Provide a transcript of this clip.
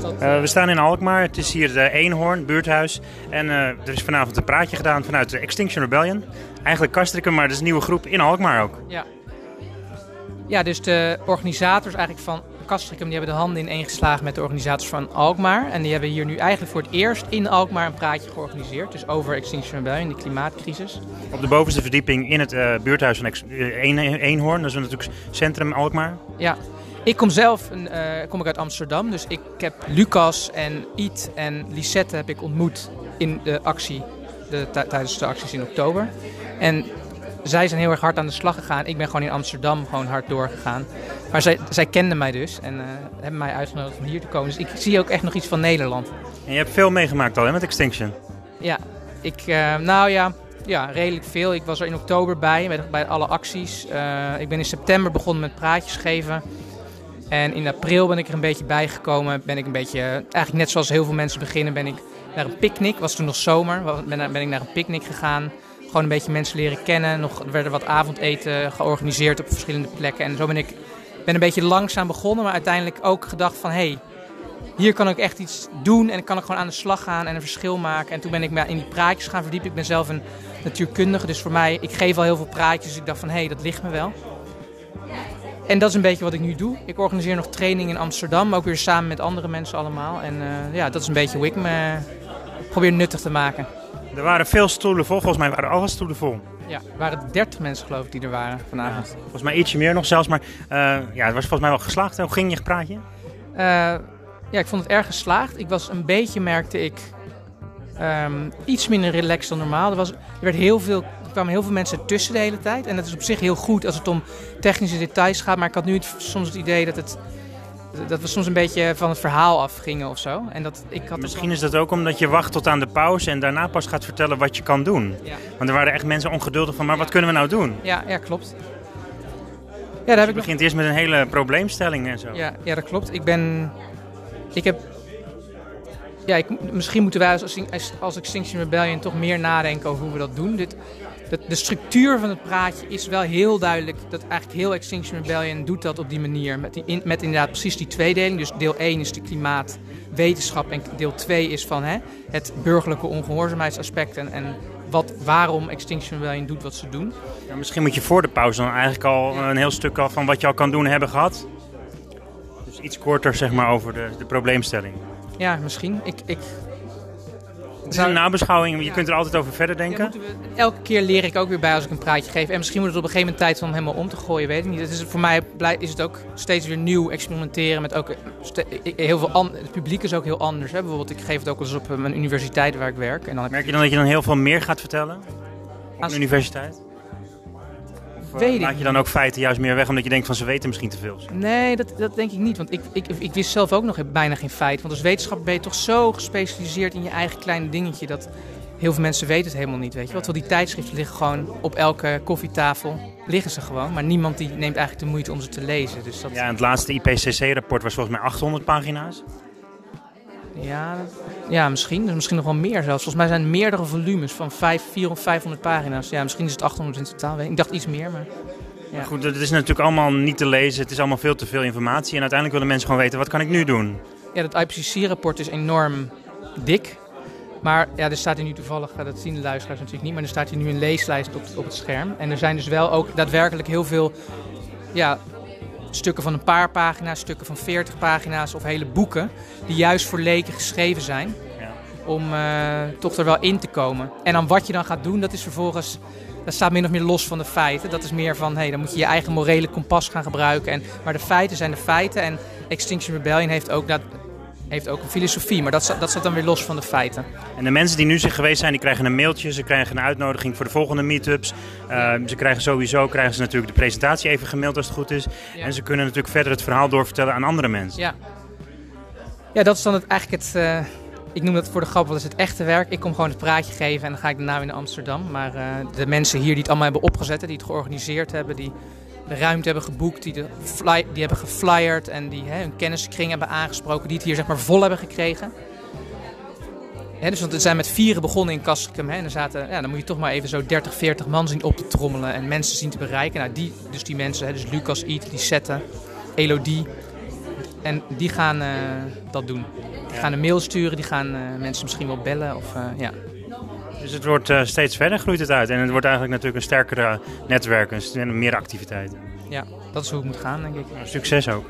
dat, Uh, we staan in Alkmaar. Het is hier de Eenhoorn, buurthuis. En uh, er is vanavond een praatje gedaan vanuit de Extinction Rebellion. Eigenlijk Kastrikum, maar dat is een nieuwe groep in Alkmaar ook. Ja. Ja, dus de organisators eigenlijk van Castricum die hebben de handen in één geslagen met de organisators van Alkmaar. En die hebben hier nu eigenlijk voor het eerst in Alkmaar een praatje georganiseerd. Dus over Extinction Rebellion, de klimaatcrisis. Op de bovenste verdieping in het uh, buurthuis van Ex Eenhoorn. Dat is natuurlijk centrum Alkmaar. Ja, ik kom zelf uh, kom ik uit Amsterdam, dus ik heb Lucas en Iet en Lisette heb ik ontmoet in de actie, de, tijdens de acties in oktober. En zij zijn heel erg hard aan de slag gegaan. Ik ben gewoon in Amsterdam gewoon hard doorgegaan. Maar zij, zij kenden mij dus en uh, hebben mij uitgenodigd om hier te komen. Dus ik zie ook echt nog iets van Nederland. En je hebt veel meegemaakt al hè, met Extinction? Ja, ik, uh, nou ja, ja, redelijk veel. Ik was er in oktober bij, bij, bij alle acties. Uh, ik ben in september begonnen met praatjes geven. En in april ben ik er een beetje bijgekomen. Ben ik een beetje, eigenlijk net zoals heel veel mensen beginnen, ben ik naar een picknick. Was toen nog zomer. Ben, ben ik naar een picknick gegaan. Gewoon een beetje mensen leren kennen. Nog, er werden wat avondeten georganiseerd op verschillende plekken. En zo ben ik ben een beetje langzaam begonnen, maar uiteindelijk ook gedacht van... hey, hier kan ik echt iets doen en kan ik gewoon aan de slag gaan en een verschil maken. En toen ben ik me in die praatjes gaan verdiepen. Ik ben zelf een natuurkundige, dus voor mij, ik geef al heel veel praatjes. Dus ik dacht van, hé, hey, dat ligt me wel. En dat is een beetje wat ik nu doe. Ik organiseer nog training in Amsterdam, ook weer samen met andere mensen allemaal. En uh, ja, dat is een beetje hoe ik me probeer nuttig te maken. Er waren veel stoelen vol, volgens mij waren alle stoelen vol. Ja, er waren 30 mensen geloof ik die er waren vanavond. Ja, volgens mij ietsje meer nog zelfs, maar uh, ja, het was volgens mij wel geslaagd. Hoe ging je praatje? Uh, ja, ik vond het erg geslaagd. Ik was een beetje, merkte ik, um, iets minder relaxed dan normaal. Er, was, er werd heel veel er kwamen heel veel mensen tussen de hele tijd. En dat is op zich heel goed als het om technische details gaat. Maar ik had nu het, soms het idee dat, het, dat we soms een beetje van het verhaal afgingen of zo. En dat, ik had Misschien is dat ook omdat je wacht tot aan de pauze en daarna pas gaat vertellen wat je kan doen. Ja. Want er waren echt mensen ongeduldig van, maar wat kunnen we nou doen? Ja, ja klopt. Ja, daar heb je ik begint nog... eerst met een hele probleemstelling en zo. Ja, ja, dat klopt. Ik ben... Ik heb ja, ik, misschien moeten wij als, als Extinction Rebellion toch meer nadenken over hoe we dat doen. Dit, de, de structuur van het praatje is wel heel duidelijk. Dat eigenlijk heel Extinction Rebellion doet dat op die manier. Met, die, met inderdaad precies die tweedeling. Dus deel 1 is de klimaatwetenschap en deel 2 is van hè, het burgerlijke ongehoorzaamheidsaspect. En, en wat, waarom Extinction Rebellion doet wat ze doen. Ja, misschien moet je voor de pauze dan eigenlijk al een heel stuk af van wat je al kan doen hebben gehad. Dus iets korter zeg maar over de, de probleemstelling. Ja, misschien. Ik, ik, het is een nabeschouwing, je kunt er altijd over verder denken. we, elke keer leer ik ook weer bij als ik een praatje geef. En misschien moet het op een gegeven moment tijd om helemaal om te gooien, weet ik niet. Het is, voor mij is het ook steeds weer nieuw experimenteren met ook heel veel Het publiek is ook heel anders. Hè. Bijvoorbeeld, ik geef het ook eens op mijn universiteit waar ik werk. En dan Merk je dan dat je dan heel veel meer gaat vertellen? Op de universiteit? Of Weet laat je dan ook feiten juist meer weg omdat je denkt van ze weten misschien te veel? Nee, dat, dat denk ik niet. Want ik, ik, ik wist zelf ook nog bijna geen feit. Want als wetenschapper ben je toch zo gespecialiseerd in je eigen kleine dingetje dat heel veel mensen weten het helemaal niet. Weet je? Want die tijdschriften liggen gewoon op elke koffietafel. Liggen ze gewoon. Maar niemand die neemt eigenlijk de moeite om ze te lezen. Dus dat... Ja, en het laatste IPCC-rapport was volgens mij 800 pagina's. Ja, ja, misschien. Dus misschien nog wel meer zelfs. Volgens mij zijn het meerdere volumes van 5, 400 of 500 pagina's. Ja, misschien is het 800 in totaal. Ik dacht iets meer, maar... Ja. goed, het is natuurlijk allemaal niet te lezen. Het is allemaal veel te veel informatie. En uiteindelijk willen mensen gewoon weten, wat kan ik nu doen? Ja, dat IPCC-rapport is enorm dik. Maar ja, er staat hier nu toevallig, dat zien de luisteraars natuurlijk niet, maar er staat hier nu een leeslijst op, op het scherm. En er zijn dus wel ook daadwerkelijk heel veel ja, stukken van een paar pagina's, stukken van 40 pagina's of hele boeken die juist voor leken geschreven zijn. Ja. Om uh, toch er wel in te komen. En dan wat je dan gaat doen, dat is vervolgens. Dat staat min of meer los van de feiten. Dat is meer van, hé, hey, dan moet je je eigen morele kompas gaan gebruiken. En, maar de feiten zijn de feiten. En Extinction Rebellion heeft ook dat, heeft ook een filosofie, maar dat, dat staat dan weer los van de feiten. En de mensen die nu zijn geweest zijn, die krijgen een mailtje, ze krijgen een uitnodiging voor de volgende meetups. Uh, ze krijgen sowieso krijgen ze natuurlijk de presentatie even gemaild als het goed is. En ze kunnen natuurlijk verder het verhaal doorvertellen aan andere mensen. Ja, ja dat is dan het, eigenlijk het, uh, ik noem dat voor de grap wel eens het echte werk. Ik kom gewoon het praatje geven en dan ga ik daarna weer naar Amsterdam. Maar uh, de mensen hier die het allemaal hebben opgezet, die het georganiseerd hebben, die de ruimte hebben geboekt, die, de fly, die hebben geflyerd en die hè, hun kenniskring hebben aangesproken, die het hier zeg maar vol hebben gekregen. Hè, dus want we zijn met vieren begonnen in Castricum. en er zaten, ja, dan moet je toch maar even zo 30, 40 man zien op te trommelen en mensen zien te bereiken. Nou, die, dus die mensen, hè, dus Lucas, Eat, die Sette, Elodie, En die gaan dat doen. Die gaan een mail sturen, die gaan mensen misschien wel bellen. Of, ja. Dus het wordt steeds verder, groeit het uit. En het wordt eigenlijk natuurlijk een sterkere netwerk en meer activiteiten. Ja, dat is hoe het moet gaan, denk ik. Succes ook.